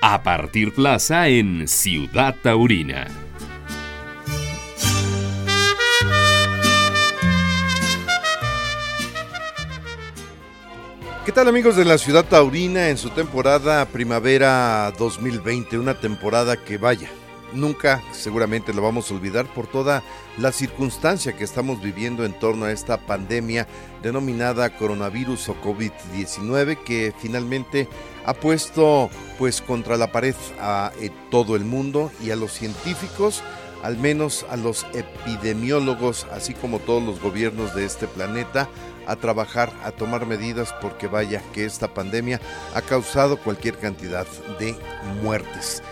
a partir plaza en Ciudad Taurina. ¿Qué tal amigos de la ciudad taurina en su temporada primavera 2020? Una temporada que vaya, nunca seguramente lo vamos a olvidar por toda la circunstancia que estamos viviendo en torno a esta pandemia denominada coronavirus o COVID-19 que finalmente ha puesto pues contra la pared a eh, todo el mundo y a los científicos al menos a los epidemiólogos, así como todos los gobiernos de este planeta, a trabajar, a tomar medidas, porque vaya que esta pandemia ha causado cualquier cantidad de muertes.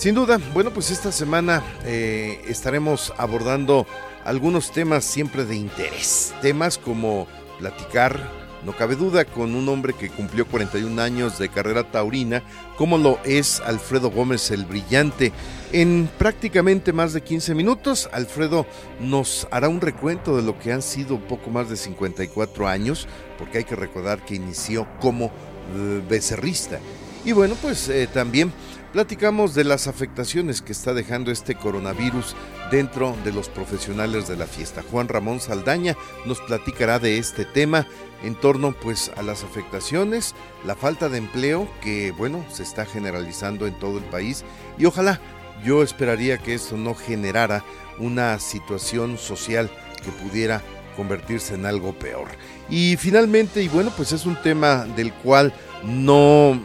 Sin duda, bueno, pues esta semana eh, estaremos abordando algunos temas siempre de interés, temas como platicar no cabe duda con un hombre que cumplió 41 años de carrera taurina, como lo es Alfredo Gómez el Brillante. En prácticamente más de 15 minutos, Alfredo nos hará un recuento de lo que han sido poco más de 54 años, porque hay que recordar que inició como eh, becerrista. Y bueno, pues eh, también platicamos de las afectaciones que está dejando este coronavirus dentro de los profesionales de la fiesta. Juan Ramón Saldaña nos platicará de este tema en torno pues a las afectaciones, la falta de empleo que bueno, se está generalizando en todo el país y ojalá yo esperaría que esto no generara una situación social que pudiera convertirse en algo peor. Y finalmente, y bueno, pues es un tema del cual no,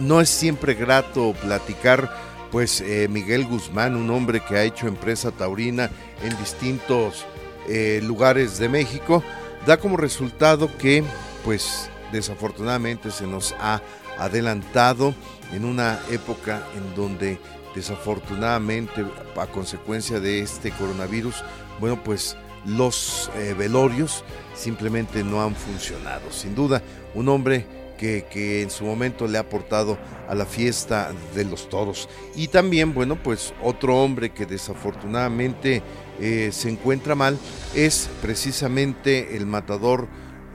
no es siempre grato platicar, pues eh, Miguel Guzmán, un hombre que ha hecho empresa taurina en distintos eh, lugares de México, da como resultado que, pues desafortunadamente se nos ha adelantado en una época en donde desafortunadamente a consecuencia de este coronavirus, bueno, pues los eh, velorios simplemente no han funcionado. Sin duda, un hombre que, en su momento le ha aportado a la fiesta de los toros. Y también, bueno, pues otro hombre que desafortunadamente eh, se encuentra mal es precisamente el matador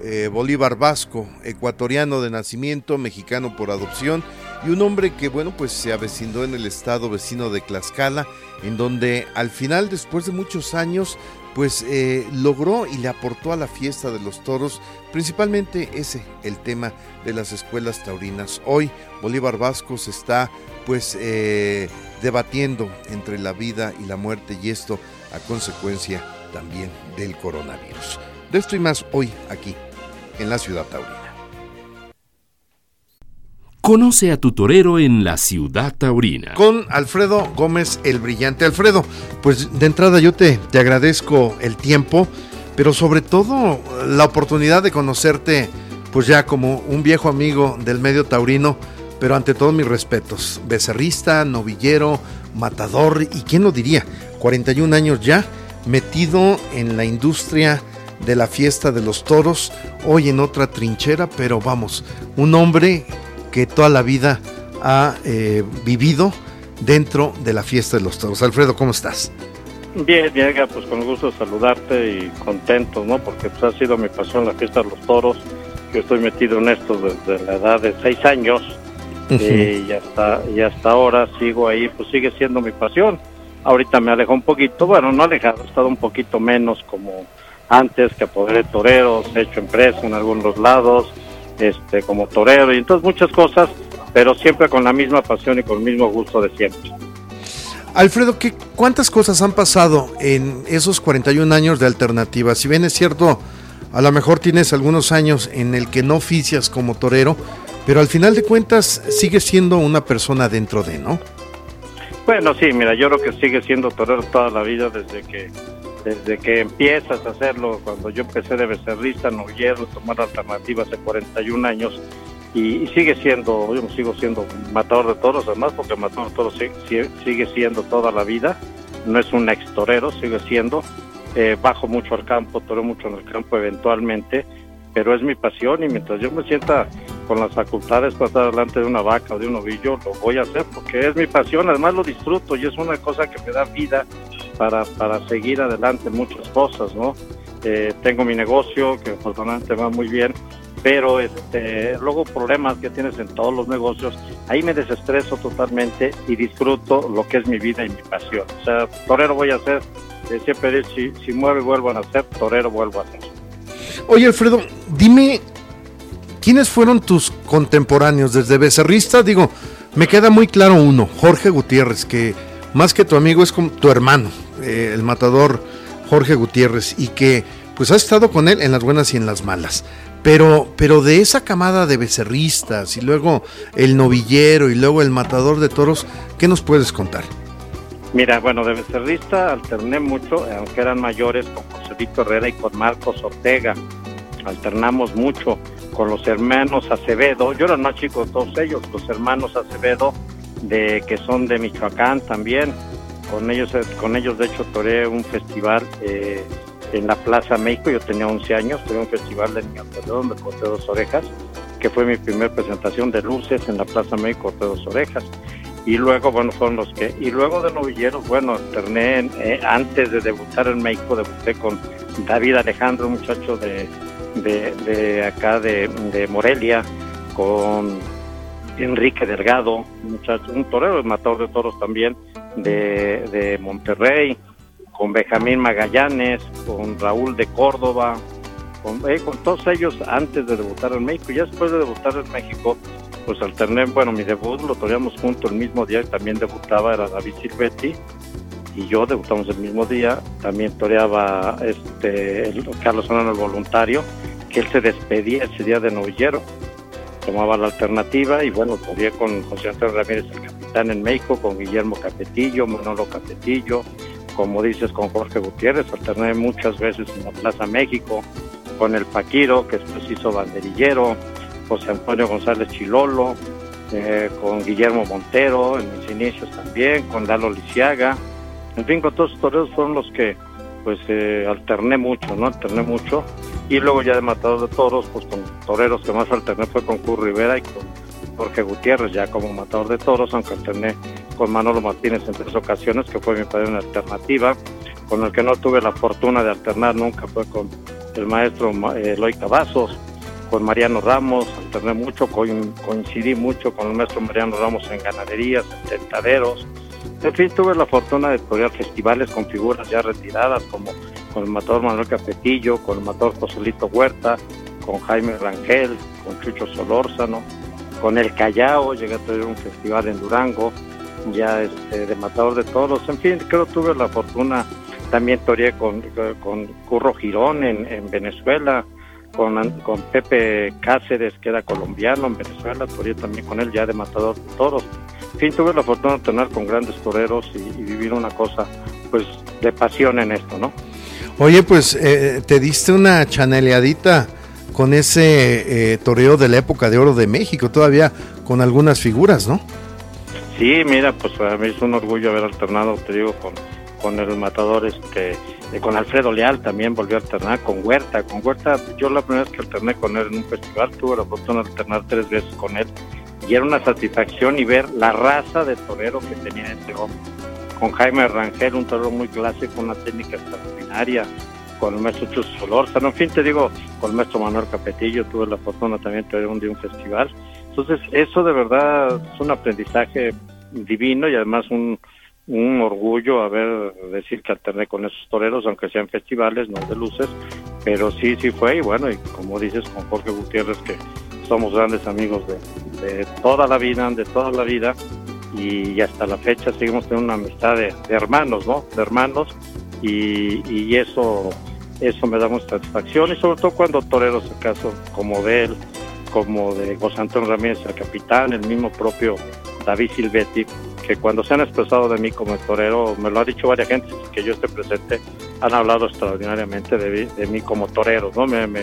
eh, Bolívar Vasco, ecuatoriano de nacimiento, mexicano por adopción, y un hombre que, bueno, pues se avecindó en el estado vecino de Tlaxcala, en donde al final, después de muchos años, pues eh, logró y le aportó a la fiesta de los toros, principalmente ese, el tema de las escuelas taurinas. Hoy Bolívar Vasco se está pues debatiendo entre la vida y la muerte y esto a consecuencia también del coronavirus. De esto y más hoy aquí, en la ciudad taurina. Conoce a tu torero en la ciudad taurina. Con Alfredo Gómez el Brillante. Alfredo, pues de entrada yo te, te agradezco el tiempo, pero sobre todo la oportunidad de conocerte, pues ya como un viejo amigo del medio taurino, pero ante todo mis respetos. Becerrista, novillero, matador, y quién lo diría, 41 años ya, metido en la industria de la fiesta de los toros, hoy en otra trinchera, pero vamos, un hombre que toda la vida ha eh, vivido dentro de la fiesta de los toros. Alfredo, ¿cómo estás? Bien, Diego, pues con gusto saludarte y contento, ¿no? Porque pues ha sido mi pasión la fiesta de los toros. Yo estoy metido en esto desde la edad de seis años y, hasta, y hasta ahora sigo ahí, pues sigue siendo mi pasión Ahorita me alejó un poquito, bueno, no alejado, he estado un poquito menos como antes que poder toreros, he hecho empresa en algunos lados, este, como torero y entonces muchas cosas, pero siempre con la misma pasión y con el mismo gusto de siempre. Alfredo, ¿qué, ¿cuántas cosas han pasado en esos 41 años de alternativa? Si bien es cierto, a lo mejor tienes algunos años en el que no oficias como torero, pero al final de cuentas sigues siendo una persona dentro de, ¿no? Bueno, sí, mira, yo creo que sigue siendo torero toda la vida desde que desde que empiezas a hacerlo, cuando yo empecé de becerrista, novillero, tomar alternativas hace 41 años, y, sigue siendo, yo sigo siendo matador de toros, además, porque matador de toros sigue, siendo toda la vida, no es un ex torero, sigue siendo, eh, bajo mucho al campo, toreo mucho en el campo eventualmente, pero es mi pasión y mientras yo me sienta con las facultades para estar delante de una vaca o de un ovillo, lo voy a hacer porque es mi pasión, además lo disfruto y es una cosa que me da vida para, para seguir adelante muchas cosas, ¿no? Eh, tengo mi negocio que afortunadamente va muy bien, pero este, luego problemas que tienes en todos los negocios, ahí me desestreso totalmente y disfruto lo que es mi vida y mi pasión. O sea, torero voy a ser, siempre si, si mueve vuelvo a nacer, torero vuelvo a ser. Oye Alfredo, dime, ¿quiénes fueron tus contemporáneos desde becerrista? Digo, me queda muy claro uno, Jorge Gutiérrez, que más que tu amigo es como tu hermano, eh, el matador Jorge Gutiérrez, y que pues has estado con él en las buenas y en las malas. Pero, pero de esa camada de becerristas y luego el novillero y luego el matador de toros, ¿qué nos puedes contar? Mira, bueno, de becerrista alterné mucho, aunque eran mayores, con Víctor Herrera y con Marcos Ortega. Alternamos mucho con los hermanos Acevedo. Yo era más chico todos ellos, los hermanos Acevedo, de que son de Michoacán también. Con ellos, con ellos de hecho, toré un festival eh, en la Plaza México, yo tenía 11 años, tuve un festival de Niño donde corté dos orejas, que fue mi primera presentación de luces en la Plaza México, corté dos orejas. Y luego, bueno, fueron los que... Y luego de novilleros, bueno, alterné, eh, antes de debutar en México, debuté con David Alejandro, un muchacho de, de, acá de, de, Morelia, con Enrique Delgado, un muchacho, un torero, matador de toros también, de, de Monterrey, con Benjamín Magallanes, con Raúl de Córdoba, con, eh, todos ellos antes de debutar en México. Ya después de debutar en México, pues alterné, bueno, mi debut lo toreamos juntos el mismo día, también debutaba, era David Silvetti, y yo debutamos el mismo día, también toreaba este Carlos Solano el voluntario, que él se despedía ese día de novillero, tomaba la alternativa y bueno, toreé con José Antonio Ramírez el capitán en México, con Guillermo Capetillo, Manolo Capetillo, como dices, con Jorge Gutiérrez, alterné muchas veces en la Plaza México, con el Paquiro, que después hizo banderillero, José Antonio González Chilolo, eh, con Guillermo Montero en mis inicios también, con Lalo Lisiaga, en fin, con todos los toreros fueron los que pues eh, alterné mucho, ¿no? Alterné mucho. Y luego ya de matador de toros, pues con toreros que más alterné fue con Curro Rivera y con Jorge Gutiérrez, ya como matador de toros, aunque alterné con Manolo Martínez en tres ocasiones, que fue mi padre en alternativa. Con el que no tuve la fortuna de alternar nunca fue con el maestro Eloy Cavazos, con Mariano Ramos, alterné mucho, coincidí mucho con el maestro Mariano Ramos en ganaderías, en tentaderos. En fin, tuve la fortuna de torear festivales con figuras ya retiradas, como con el matador Manuel Capetillo, con el matador Joselito Huerta, con Jaime Rangel, con Chucho Solórzano, con el Callao, llegué a tener un festival en Durango, ya este, de Matador de Toros, en fin, creo que tuve la fortuna, también toreé con, con Curro Girón en, Venezuela, con, con Pepe Cáceres, que era colombiano en Venezuela, toreé también con él ya de Matador de Toros. En fin, tuve la fortuna de tener con grandes toreros y, vivir una cosa, pues, de pasión en esto, ¿no? Oye, pues, eh, te diste una chaneleadita con ese eh, toreo de la época de oro de México, todavía con algunas figuras, ¿no? Sí, mira, pues a mí es un orgullo haber alternado, te digo, con, con el matador, este, eh, con Alfredo Leal también volvió a alternar, con Huerta, con Huerta, yo la primera vez que alterné con él en un festival, tuve la oportunidad de alternar tres veces con él, y era una satisfacción y ver la raza de torero que tenía ese hombre. Con Jaime Rangel, un torero muy clásico, una técnica extraordinaria, con el maestro Chus Solórzano, en fin, te digo, con el maestro Manuel Capetillo, tuve la fortuna también de un día un festival. Entonces, eso de verdad es un aprendizaje divino y además un, un orgullo haber decir que alterné con esos toreros, aunque sean festivales, no de luces, pero sí, sí fue, y bueno, y como dices, con Jorge Gutiérrez, que somos grandes amigos de, toda la vida, de toda la vida, y, hasta la fecha seguimos teniendo una amistad de, hermanos, ¿no? De hermanos, y, y eso eso me da mucha satisfacción y sobre todo cuando toreros, el caso como de él, como de José Antonio Ramírez, el capitán, el mismo propio David Silvetti, que cuando se han expresado de mí como torero, me lo ha dicho varias gente que yo esté presente, han hablado extraordinariamente de, mí como torero, ¿no? Me, me,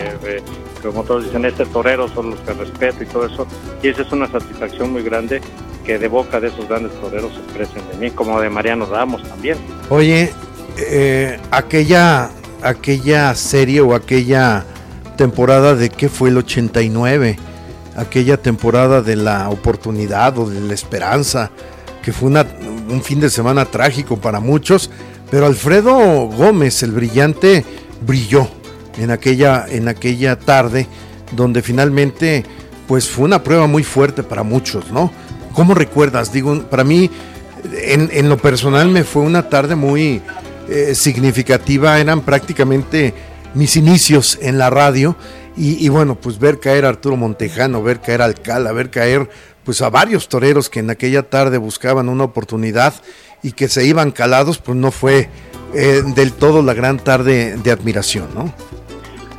como todos dicen, este torero son los que respeto y todo eso, y esa es una satisfacción muy grande que de boca de esos grandes toreros se expresen de mí, como de Mariano Ramos también. Oye, eh, aquella aquella serie o aquella temporada de qué fue el 89, aquella temporada de la oportunidad o de la esperanza, que fue un fin de semana trágico para muchos, pero Alfredo Gómez, el brillante, brilló en aquella, en aquella tarde donde finalmente pues fue una prueba muy fuerte para muchos, ¿no? ¿Cómo recuerdas? Digo, para mí, en, lo personal me fue una tarde muy eh, significativa, eran prácticamente mis inicios en la radio y, bueno, pues ver caer a Arturo Montejano, ver caer a Alcala, ver caer pues a varios toreros que en aquella tarde buscaban una oportunidad y que se iban calados, pues no fue eh, del todo la gran tarde de admiración, ¿no?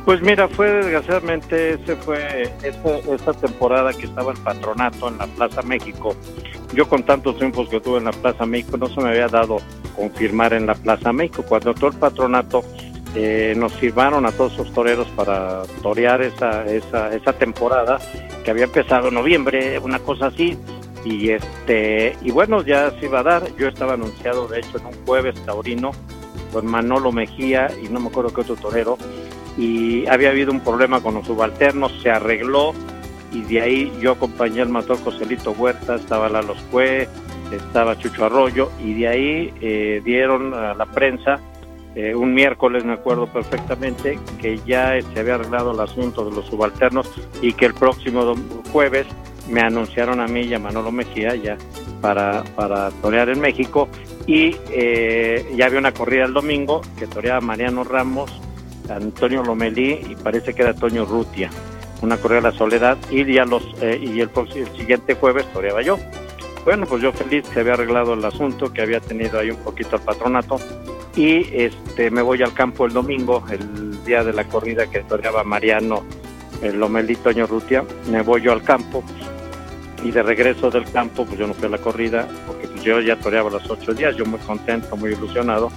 Pues mira, fue desgraciadamente, ese fue esta, temporada que estaba el patronato en la Plaza México. Yo con tantos triunfos que tuve en la Plaza México no se me había dado confirmar en la Plaza México. Cuando todo el patronato eh, nos firmaron a todos los toreros para torear esa, esa, esa temporada que había empezado en noviembre, una cosa así. Y este y bueno, ya se iba a dar. Yo estaba anunciado, de hecho, en un jueves taurino con Manolo Mejía y no me acuerdo qué otro torero y había habido un problema con los subalternos, se arregló y de ahí yo acompañé al matador Joselito Huerta, estaba Lalo Cue, estaba Chucho Arroyo y de ahí eh, dieron a la prensa eh, un miércoles, me acuerdo perfectamente, que ya se había arreglado el asunto de los subalternos y que el próximo jueves me anunciaron a mí y a Manolo Mejía ya para, para torear en México y eh, ya había una corrida el domingo que toreaba Mariano Ramos, Antonio Lomelí y parece que era Antonio Rutia, una correa de la soledad y ya los eh, y el, siguiente jueves toreaba yo. Bueno, pues yo feliz que había arreglado el asunto, que había tenido ahí un poquito el patronato. Y este me voy al campo el domingo, el día de la corrida que toreaba Mariano, el Lomelí Toño Rutia, me voy yo al campo y de regreso del campo pues yo no fui a la corrida porque pues yo ya toreaba los ocho días, yo muy contento, muy ilusionado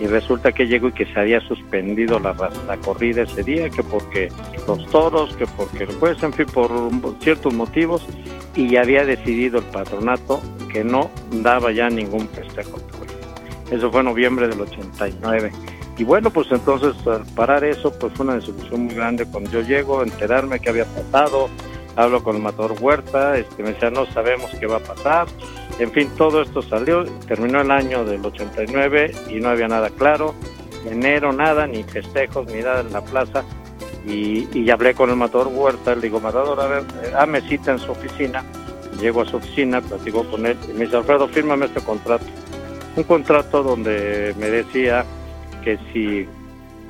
y resulta que llegó y que se había suspendido la, la corrida ese día, que porque los toros, que porque el juez, en fin, por ciertos motivos, y había decidido el patronato que no daba ya ningún festejo. Eso fue en noviembre del 89. Y bueno, pues entonces al parar eso, pues fue una desilusión muy grande cuando yo llego enterarme qué había pasado, hablo con el matador Huerta, este, me decía, no sabemos qué va a pasar, en fin, todo esto salió, terminó el año del 89 y no había nada claro, enero nada, ni festejos, ni nada en la plaza. Y, y hablé con el matador Huerta, le digo, matador, a ver, eh, cita en su oficina. Llego a su oficina, platico con él y me dice, Alfredo, fírmame este contrato. Un contrato donde me decía que si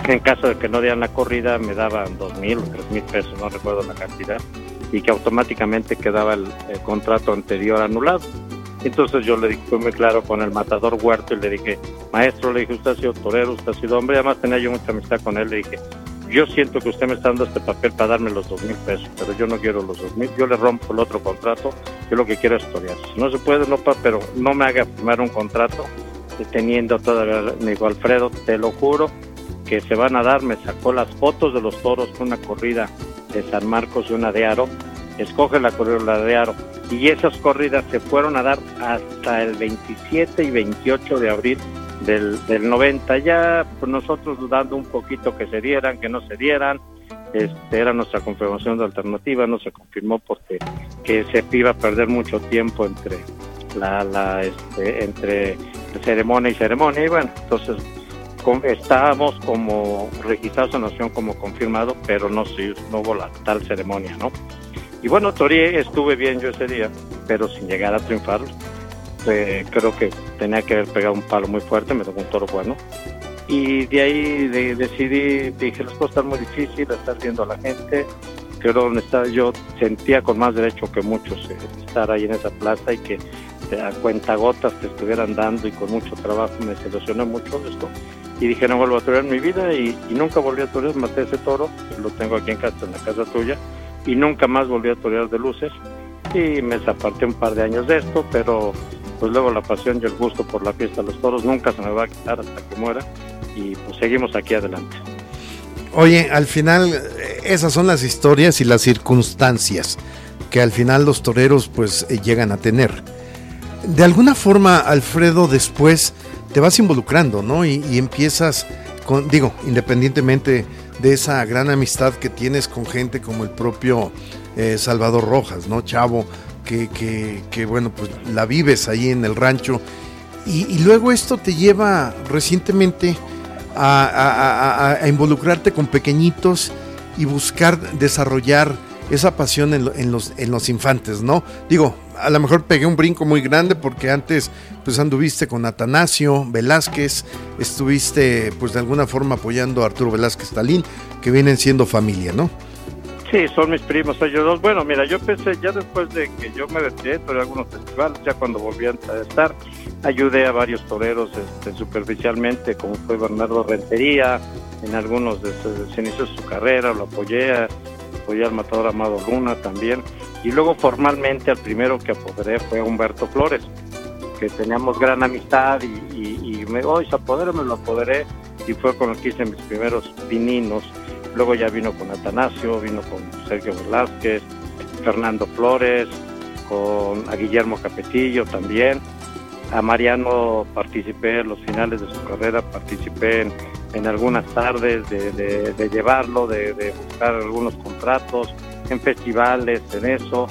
en caso de que no dieran la corrida me daban dos mil o tres mil pesos, no recuerdo la cantidad, y que automáticamente quedaba el contrato anterior anulado. Entonces yo le dije, fue muy claro con el matador Huerto y le dije, maestro, le dije, usted ha sido torero, usted ha sido hombre, además tenía yo mucha amistad con él, le dije, yo siento que usted me está dando este papel para darme los dos mil pesos, pero yo no quiero los dos mil, yo le rompo el otro contrato, yo lo que quiero es torear. No se puede, no, pero no me haga firmar un contrato teniendo todavía, me dijo Alfredo, te lo juro que se van a dar, me sacó las fotos de los toros con una corrida de San Marcos y una de Aro, escoge la corrida de Aro. Y esas corridas se fueron a dar hasta el 27 y 28 de abril del, del 90. Ya pues, nosotros dudando un poquito que se dieran, que no se dieran. Este, era nuestra confirmación de alternativa, no se confirmó porque que se iba a perder mucho tiempo entre la, este, entre ceremonia y ceremonia y bueno, entonces estábamos como registrados en nación como confirmado, pero no, no hubo la tal ceremonia, ¿no? Y bueno, Torié estuve bien yo ese día, pero sin llegar a triunfar. creo que tenía que haber pegado un palo muy fuerte, me tocó un toro bueno. Y de ahí decidí, dije, las cosas están muy difíciles, estar viendo a la gente. Creo donde yo sentía con más derecho que muchos eh, estar ahí en esa plaza y que eh, a cuentagotas te estuvieran dando y con mucho trabajo me solucioné mucho esto. Y dije, no vuelvo a torear mi vida y, nunca volví a torear, maté ese toro, lo tengo aquí en casa, en la casa tuya y nunca más volví a torear de luces y me desaparté un par de años de esto, pero pues luego la pasión y el gusto por la fiesta de los toros nunca se me va a quitar hasta que muera y pues seguimos aquí adelante. Oye, al final esas son las historias y las circunstancias que al final los toreros pues eh, llegan a tener. De alguna forma, Alfredo, después te vas involucrando, ¿no? Y, y empiezas con, digo, independientemente de esa gran amistad que tienes con gente como el propio eh, Salvador Rojas, ¿no? Chavo, que, que, bueno, pues la vives ahí en el rancho. Y, luego esto te lleva recientemente a, involucrarte con pequeñitos y buscar desarrollar esa pasión en, los, en los infantes, ¿no? Digo, a lo mejor pegué un brinco muy grande porque antes pues anduviste con Atanasio Velázquez, estuviste pues de alguna forma apoyando a Arturo Velázquez Talín, que vienen siendo familia, ¿no? Sí, son mis primos ellos dos. Bueno, mira, yo pensé ya después de que yo me retiré, pero algunos festivales, ya cuando volví a estar, ayudé a varios toreros este, superficialmente, como fue Bernardo Rentería, en algunos de sus inicios de su carrera, lo apoyé, apoyé al matador Amado Luna también. Y luego formalmente al primero que apoderé fue Humberto Flores, que teníamos gran amistad y, me dijo, oh, apoderé, me lo apoderé y fue con el que hice mis primeros pininos Luego ya vino con Atanasio, vino con Sergio Velázquez, Fernando Flores, con a Guillermo Capetillo también. A Mariano participé en los finales de su carrera, participé en, algunas tardes de, llevarlo, de, buscar algunos contratos, en festivales, en eso.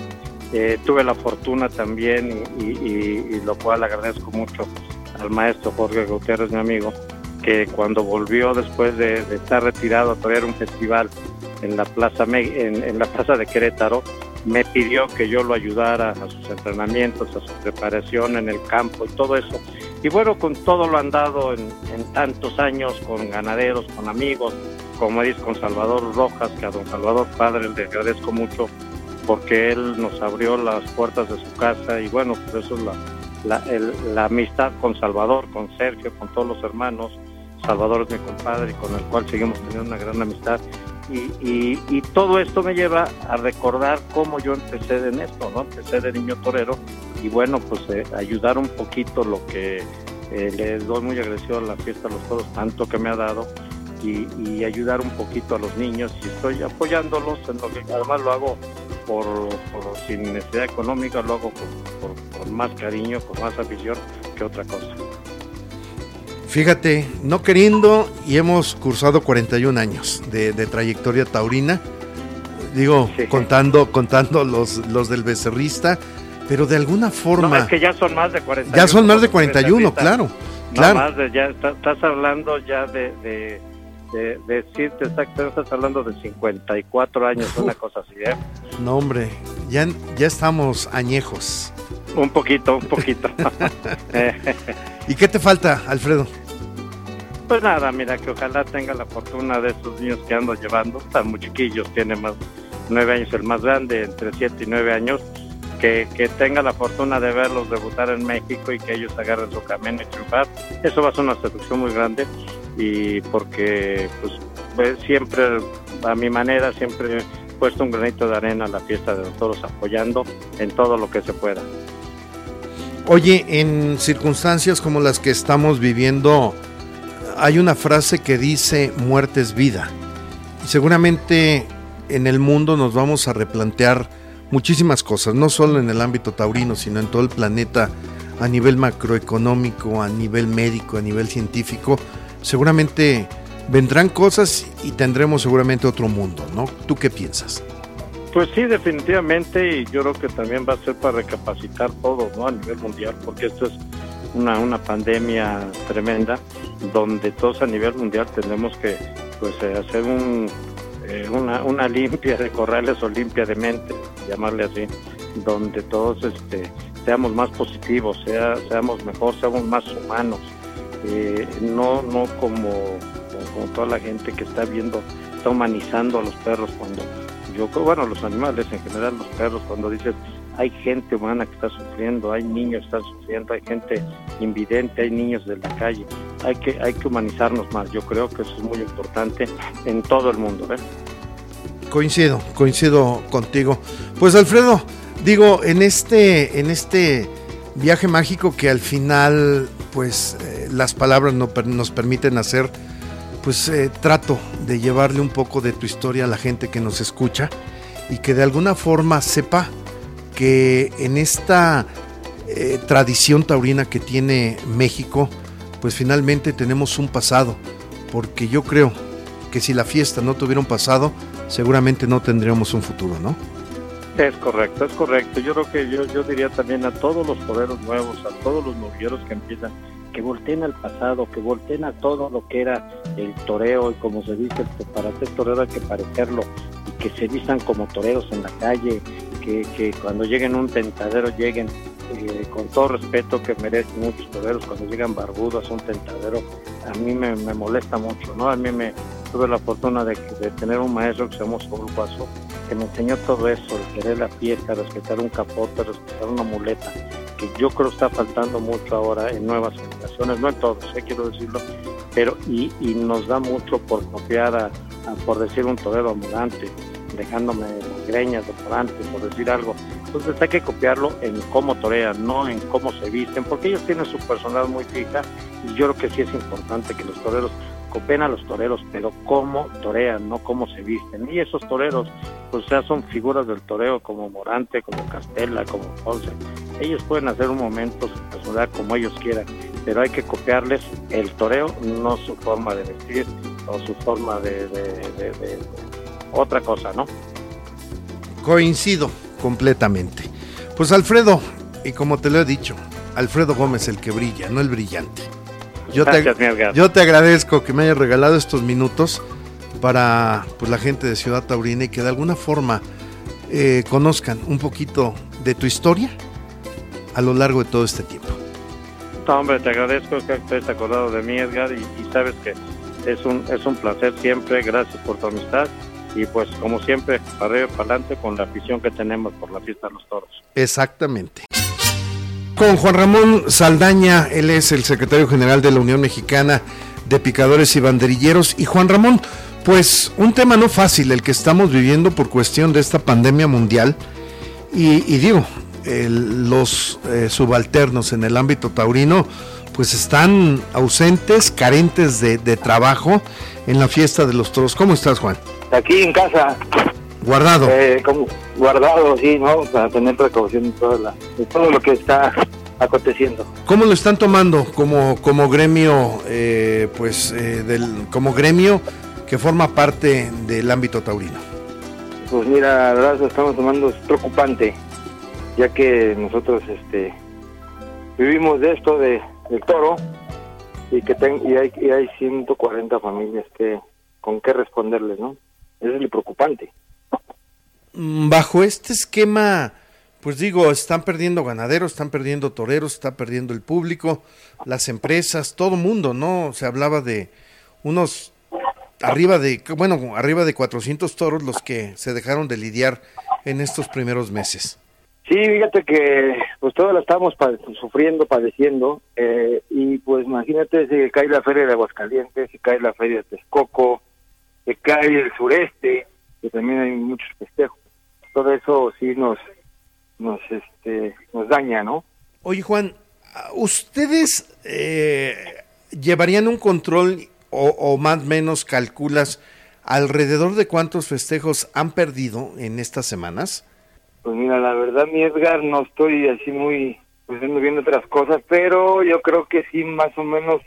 Eh, tuve la fortuna también, y, lo cual agradezco mucho al maestro Jorge Gutiérrez, mi amigo, que cuando volvió después de, estar retirado a traer un festival en la plaza en, la plaza de Querétaro me pidió que yo lo ayudara a sus entrenamientos, a su preparación en el campo y todo eso. Y bueno, con todo lo andado en, en tantos años, con ganaderos, con amigos, como dice, con Salvador Rojas, que a don Salvador Padre le agradezco mucho porque él nos abrió las puertas de su casa y bueno, pues eso es la, la, la amistad con Salvador, con Sergio, con todos los hermanos Salvador es mi compadre y con el cual seguimos teniendo una gran amistad. Y, y, todo esto me lleva a recordar cómo yo empecé en esto, ¿no? Empecé de niño torero y bueno, pues eh, ayudar un poquito lo que eh, le doy muy agradecido a la fiesta de los toros, tanto que me ha dado y, ayudar un poquito a los niños y estoy apoyándolos en lo que además lo hago por, sin necesidad económica, lo hago por más cariño, con más afición que otra cosa. Fíjate, no queriendo, y hemos cursado 41 años de, trayectoria taurina, digo, contando, contando los, los del becerrista, pero de alguna forma... No, es que ya son más de 41. Ya son más de 41, claro. claro. ya estás hablando ya de, de, de, decirte exactamente, estás hablando de 54 años, una cosa así, ¿eh? No, hombre, ya, ya estamos añejos. Un poquito, un poquito. ¿Y qué te falta, Alfredo? Pues nada, mira, que ojalá tenga la fortuna de esos niños que ando llevando, están muy chiquillos, tiene más nueve años el más grande, entre siete y nueve años, que, que tenga la fortuna de verlos debutar en México y que ellos agarren su camino y triunfar. Eso va a ser una seducción muy grande y porque pues, pues siempre, a mi manera, siempre he puesto un granito de arena a la fiesta de los toros apoyando en todo lo que se pueda. Oye, en circunstancias como las que estamos viviendo, hay una frase que dice muerte es vida. Y seguramente en el mundo nos vamos a replantear muchísimas cosas, no solo en el ámbito taurino, sino en todo el planeta a nivel macroeconómico, a nivel médico, a nivel científico. Seguramente vendrán cosas y tendremos seguramente otro mundo, ¿no? ¿Tú qué piensas? Pues sí, definitivamente, y yo creo que también va a ser para recapacitar todo, ¿no? A nivel mundial, porque esto es una, una pandemia tremenda donde todos a nivel mundial tenemos que pues eh, hacer un, eh, una, una limpia de corrales o limpia de mente, llamarle así, donde todos este, seamos más positivos, sea, seamos mejor, seamos más humanos, eh, no, no como, como toda la gente que está viendo, está humanizando a los perros cuando yo, bueno, los animales en general, los perros, cuando dices hay gente humana que está sufriendo, hay niños que están sufriendo, hay gente invidente, hay niños de la calle. Hay que, hay que humanizarnos más. Yo creo que eso es muy importante en todo el mundo. ¿eh? Coincido, coincido contigo. Pues Alfredo, digo, en este, en este viaje mágico que al final, pues eh, las palabras no, nos permiten hacer, pues eh, trato de llevarle un poco de tu historia a la gente que nos escucha y que de alguna forma sepa que en esta eh, tradición taurina que tiene México, pues finalmente tenemos un pasado, porque yo creo que si la fiesta no tuviera un pasado, seguramente no tendríamos un futuro, ¿no? Es correcto, es correcto. Yo creo que yo, yo diría también a todos los toreros nuevos, a todos los novilleros que empiezan, que volteen al pasado, que volteen a todo lo que era el toreo y como se dice, para ser torero hay que parecerlo y que se vistan como toreros en la calle, que, cuando lleguen un tentadero lleguen eh, con todo respeto que merecen muchos toreros, cuando llegan barbudos a un tentadero, a mí me, molesta mucho, ¿no? A mí me tuve la fortuna de, tener un maestro que se llama Saúl Paso, que me enseñó todo eso, el querer la fiesta, respetar un capote, respetar una muleta, que yo creo está faltando mucho ahora en nuevas generaciones, no en todos, ¿eh? quiero decirlo, pero y, y nos da mucho por copiar a, por decir un torero ambulante, dejándome greñas de por decir algo. Entonces hay que copiarlo en cómo torean, no en cómo se visten, porque ellos tienen su personalidad muy fija y yo creo que sí es importante que los toreros copien a los toreros, pero cómo torean, no cómo se visten. Y esos toreros, pues ya son figuras del toreo como Morante, como Castella, como Ponce. Ellos pueden hacer un momento su personalidad como ellos quieran, pero hay que copiarles el toreo, no su forma de vestir o su forma de otra cosa, ¿no? Coincido completamente. Pues Alfredo, y como te lo he dicho, Alfredo Gómez el que brilla, no el brillante. Yo, te, yo te agradezco que me hayas regalado estos minutos para pues, la gente de Ciudad Taurina y que de alguna forma eh, conozcan un poquito de tu historia a lo largo de todo este tiempo. hombre, te agradezco que estés acordado de mí, Edgar, y, y sabes que es un, es un placer siempre. Gracias por tu amistad y pues como siempre, para arriba para adelante con la afición que tenemos por la fiesta de los toros. Exactamente. Con Juan Ramón Saldaña, él es el secretario general de la Unión Mexicana de Picadores y Banderilleros. Y Juan Ramón, pues un tema no fácil el que estamos viviendo por cuestión de esta pandemia mundial. Y, digo, los eh, subalternos en el ámbito taurino, pues están ausentes, carentes de, de trabajo en la fiesta de los toros. ¿Cómo estás, Juan? Aquí en casa. Guardado. Eh, como guardado, sí, ¿no? Para tener precaución de, todo lo que está aconteciendo. ¿Cómo lo están tomando como, como gremio, eh, pues, eh, del, como gremio que forma parte del ámbito taurino? Pues mira, la verdad lo estamos tomando es preocupante, ya que nosotros este, vivimos de esto, de, del toro, y que y hay, y hay 140 familias que con qué responderles, ¿no? Eso es lo preocupante. Mm, bajo este esquema, pues digo, están perdiendo ganaderos, están perdiendo toreros, está perdiendo el público, las empresas, todo mundo, ¿no? Se hablaba de unos arriba de, bueno, arriba de 400 toros los que se dejaron de lidiar en estos primeros meses. Sí, fíjate que pues todos lo estamos sufriendo, padeciendo, eh, y pues imagínate si cae la feria de Aguascalientes, si cae la feria de Texcoco, que cae el sureste, que también hay muchos festejos. Todo eso sí nos, nos, este, nos daña, ¿no? Oye, Juan, ¿ustedes eh, llevarían un control o, o más o menos calculas alrededor de cuántos festejos han perdido en estas semanas? Pues mira, la verdad, mi Edgar, no estoy así muy pues viendo otras cosas, pero yo creo que sí, más o menos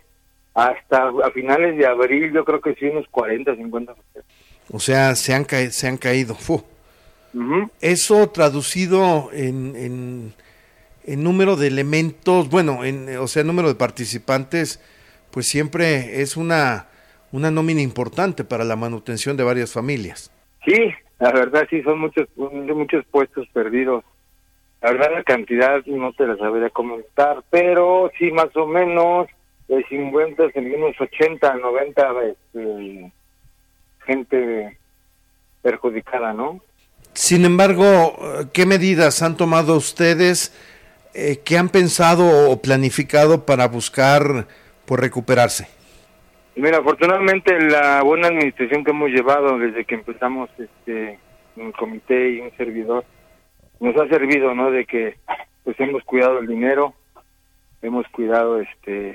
hasta a finales de abril yo creo que sí unos 40, 50 O sea, se han, se han caído. Eso traducido en, en, número de elementos, bueno, en, o sea, número de participantes, pues siempre es una, una nómina importante para la manutención de varias familias. Sí, la verdad sí, son muchos, muchos puestos perdidos. La verdad la cantidad no te la sabría comentar, pero sí más o menos de 50, unos 80, 90 este, gente perjudicada, ¿no? Sin embargo, ¿qué medidas han tomado ustedes? Eh, ¿Qué han pensado o planificado para buscar por recuperarse? Mira, afortunadamente la buena administración que hemos llevado desde que empezamos este un comité y un servidor nos ha servido, ¿no? De que pues hemos cuidado el dinero, hemos cuidado este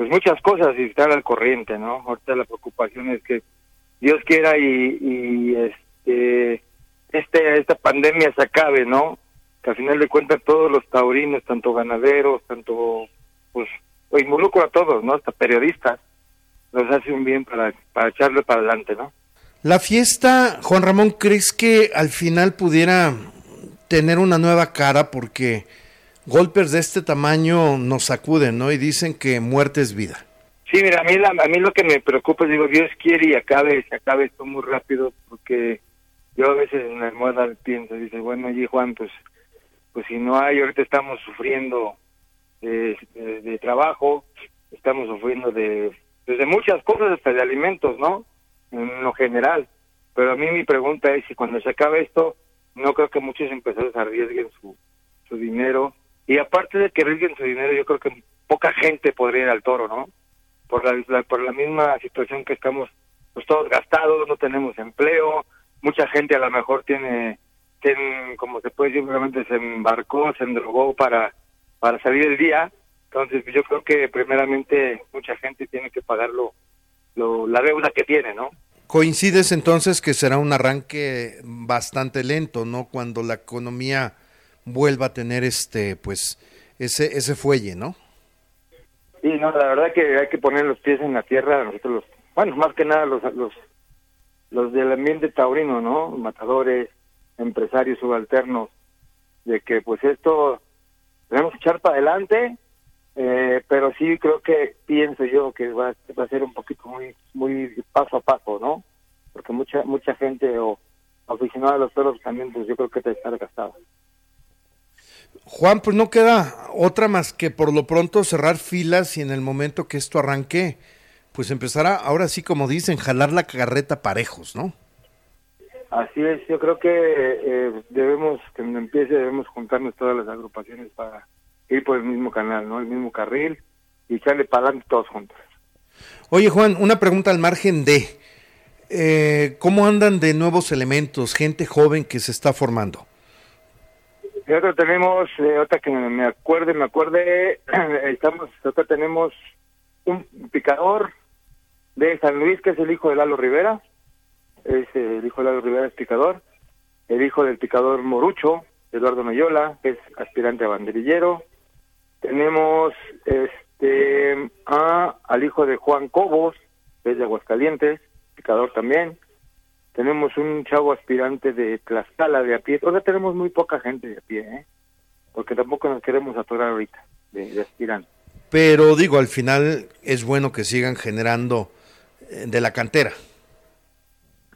pues muchas cosas y estar al corriente, ¿no? Ahorita la preocupación es que Dios quiera y, este, este, esta pandemia se acabe, ¿no? Que al final de cuentas todos los taurinos, tanto ganaderos, tanto, pues, o involucro a todos, ¿no? Hasta periodistas, nos hace un bien para, para echarle para adelante, ¿no? La fiesta, Juan Ramón, ¿crees que al final pudiera tener una nueva cara? Porque golpes de este tamaño nos sacuden, ¿no? Y dicen que muerte es vida. Sí, mira, a mí, a mí lo que me preocupa es, digo, Dios quiere y acabe, se acabe esto muy rápido, porque yo a veces en la almohada pienso, dice, bueno, allí Juan, pues, pues si no hay, ahorita estamos sufriendo de, de, trabajo, estamos sufriendo de, pues, de muchas cosas, hasta de alimentos, ¿no? En lo general. Pero a mí mi pregunta es si cuando se acabe esto, no creo que muchos empresarios arriesguen su, su dinero. Y aparte de que arriesguen su dinero, yo creo que poca gente podría ir al toro, ¿no? Por la, por la misma situación que estamos pues todos gastados, no tenemos empleo, mucha gente a lo mejor tiene, tiene como se puede simplemente se embarcó, se endrogó para, para salir el día. Entonces yo creo que primeramente mucha gente tiene que pagar lo, la deuda que tiene, ¿no? Coincides entonces que será un arranque bastante lento, ¿no? Cuando la economía vuelva a tener este, pues, ese, ese fuelle, ¿no? Sí, no, la verdad que hay que poner los pies en la tierra, nosotros los, bueno, más que nada los, los, los del ambiente taurino, ¿no? Matadores, empresarios subalternos, de que pues esto tenemos que echar para adelante, eh, pero sí creo que pienso yo que va, a ser un poquito muy muy paso a paso, ¿no? Porque mucha mucha gente o aficionada a los toros también, pues yo creo que está gastado. Juan, pues no queda otra más que por lo pronto cerrar filas y en el momento que esto arranque, pues empezará, ahora sí como dicen, jalar la carreta parejos, ¿no? Así es, yo creo que eh, debemos, que empiece, debemos juntarnos todas las agrupaciones para ir por el mismo canal, ¿no? El mismo carril y echarle para adelante todos juntos. Oye, Juan, una pregunta al margen de, eh, ¿cómo andan de nuevos elementos, gente joven que se está formando? Y otro tenemos, eh, otra que me acuerde, me acuerde, estamos, otra tenemos un picador de San Luis, que es el hijo de Lalo Rivera, es el hijo de Lalo Rivera, es picador, el hijo del picador Morucho, Eduardo Noyola, que es aspirante a banderillero, tenemos este a, al hijo de Juan Cobos, que es de Aguascalientes, picador también. Tenemos un chavo aspirante de Tlaxcala de a pie. Todavía tenemos muy poca gente de a pie, ¿eh? porque tampoco nos queremos atorar ahorita de, de aspirante. Pero digo, al final es bueno que sigan generando eh, de la cantera.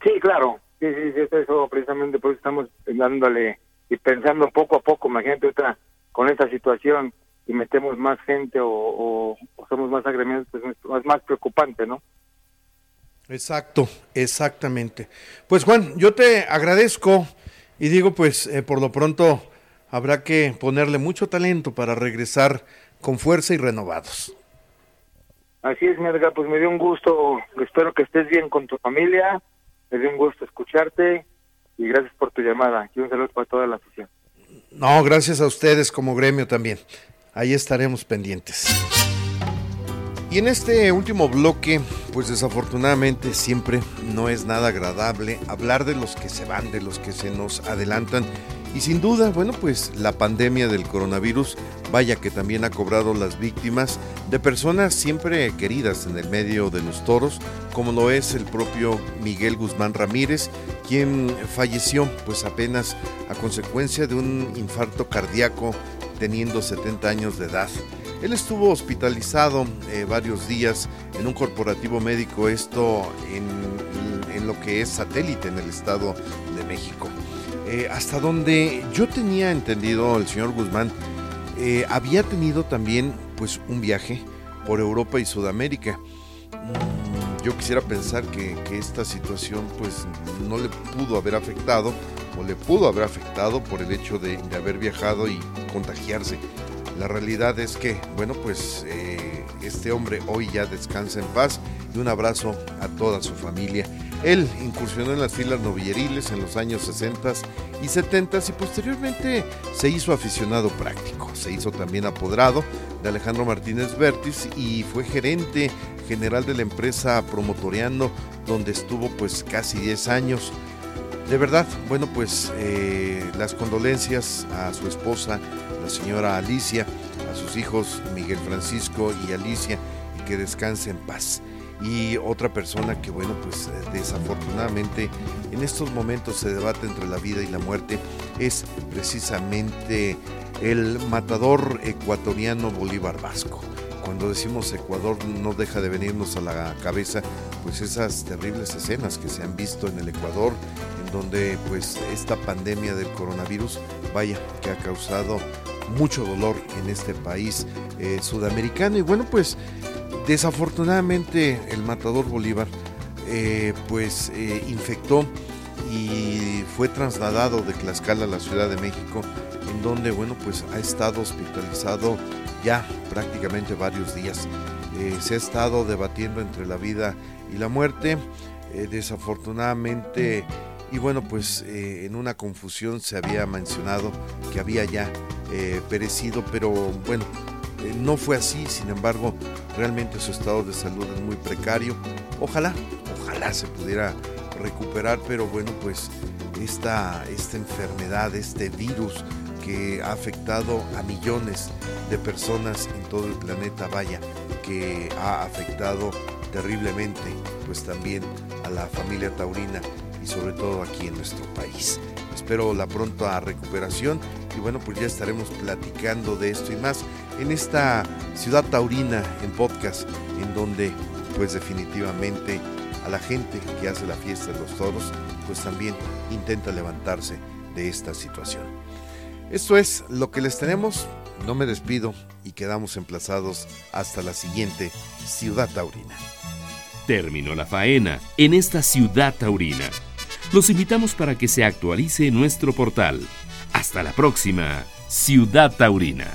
Sí, claro. Sí, sí, eso precisamente por eso estamos dándole y pensando poco a poco. Imagínate otra con esta situación y metemos más gente o, somos más agremiados, pues es más preocupante, ¿no? Exacto, exactamente. Pues Juan, yo te agradezco y digo, pues eh, por lo pronto habrá que ponerle mucho talento para regresar con fuerza y renovados. Así es, mi pues me dio un gusto, espero que estés bien con tu familia, me dio un gusto escucharte y gracias por tu llamada. Y un saludo para toda la afición. No, gracias a ustedes como gremio también ahí estaremos pendientes. Y en este último bloque, pues desafortunadamente siempre no es nada agradable hablar de los que se van, de los que se nos adelantan. Y sin duda, bueno, pues la pandemia del coronavirus, vaya que también ha cobrado las víctimas de personas siempre queridas en el medio de los toros, como lo es el propio Miguel Guzmán Ramírez, quien falleció pues apenas a consecuencia de un infarto cardíaco teniendo 70 años de edad. Él estuvo hospitalizado eh, varios días en un corporativo médico, esto en, lo que es satélite en el Estado de México. Eh, hasta donde yo tenía entendido, el señor Guzmán eh, había tenido también pues un viaje por Europa y Sudamérica. Mm, yo quisiera pensar que, que esta situación pues no le pudo haber afectado o le pudo haber afectado por el hecho de, haber viajado y contagiarse. La realidad es que, bueno, pues eh, este hombre hoy ya descansa en paz y un abrazo a toda su familia. Él incursionó en las filas novilleriles en los años 60 y 70 y posteriormente se hizo aficionado práctico. Se hizo también apoderado de Alejandro Martínez Vértiz y fue gerente general de la empresa Promotoreando, donde estuvo pues casi 10 años. De verdad, bueno, pues eh, las condolencias a su esposa, la señora Alicia, a sus hijos Miguel Francisco y Alicia, y que descanse en paz. Y otra persona que, bueno, pues eh, desafortunadamente en estos momentos se debate entre la vida y la muerte es precisamente el matador ecuatoriano Bolívar Vasco cuando decimos Ecuador no deja de venirnos a la cabeza pues esas terribles escenas que se han visto en el Ecuador donde pues esta pandemia del coronavirus, vaya, que ha causado mucho dolor en este país eh, sudamericano. Y bueno, pues desafortunadamente el matador Bolívar eh, pues eh, infectó y fue trasladado de Tlaxcala a la Ciudad de México, en donde bueno pues ha estado hospitalizado ya prácticamente varios días. se ha estado debatiendo entre la vida y la muerte. desafortunadamente y bueno, pues en una confusión se había mencionado que había ya eh, perecido, pero bueno, eh, no fue así, sin embargo, realmente su estado de salud es muy precario. Ojalá, ojalá se pudiera recuperar, pero bueno, pues esta, esta enfermedad, este virus que ha afectado a millones de personas en todo el planeta, vaya, que ha afectado terriblemente pues también a la familia taurina y sobre todo aquí en nuestro país. Espero la pronta recuperación y bueno, pues ya estaremos platicando de esto y más en esta ciudad taurina en podcast, en donde pues definitivamente a la gente que hace la fiesta de los toros, pues también intenta levantarse de esta situación. Esto es lo que les tenemos, no me despido y quedamos emplazados hasta la siguiente ciudad taurina. Terminó la faena en esta ciudad taurina. Los invitamos para que se actualice nuestro portal hasta la próxima, Ciudad Taurina.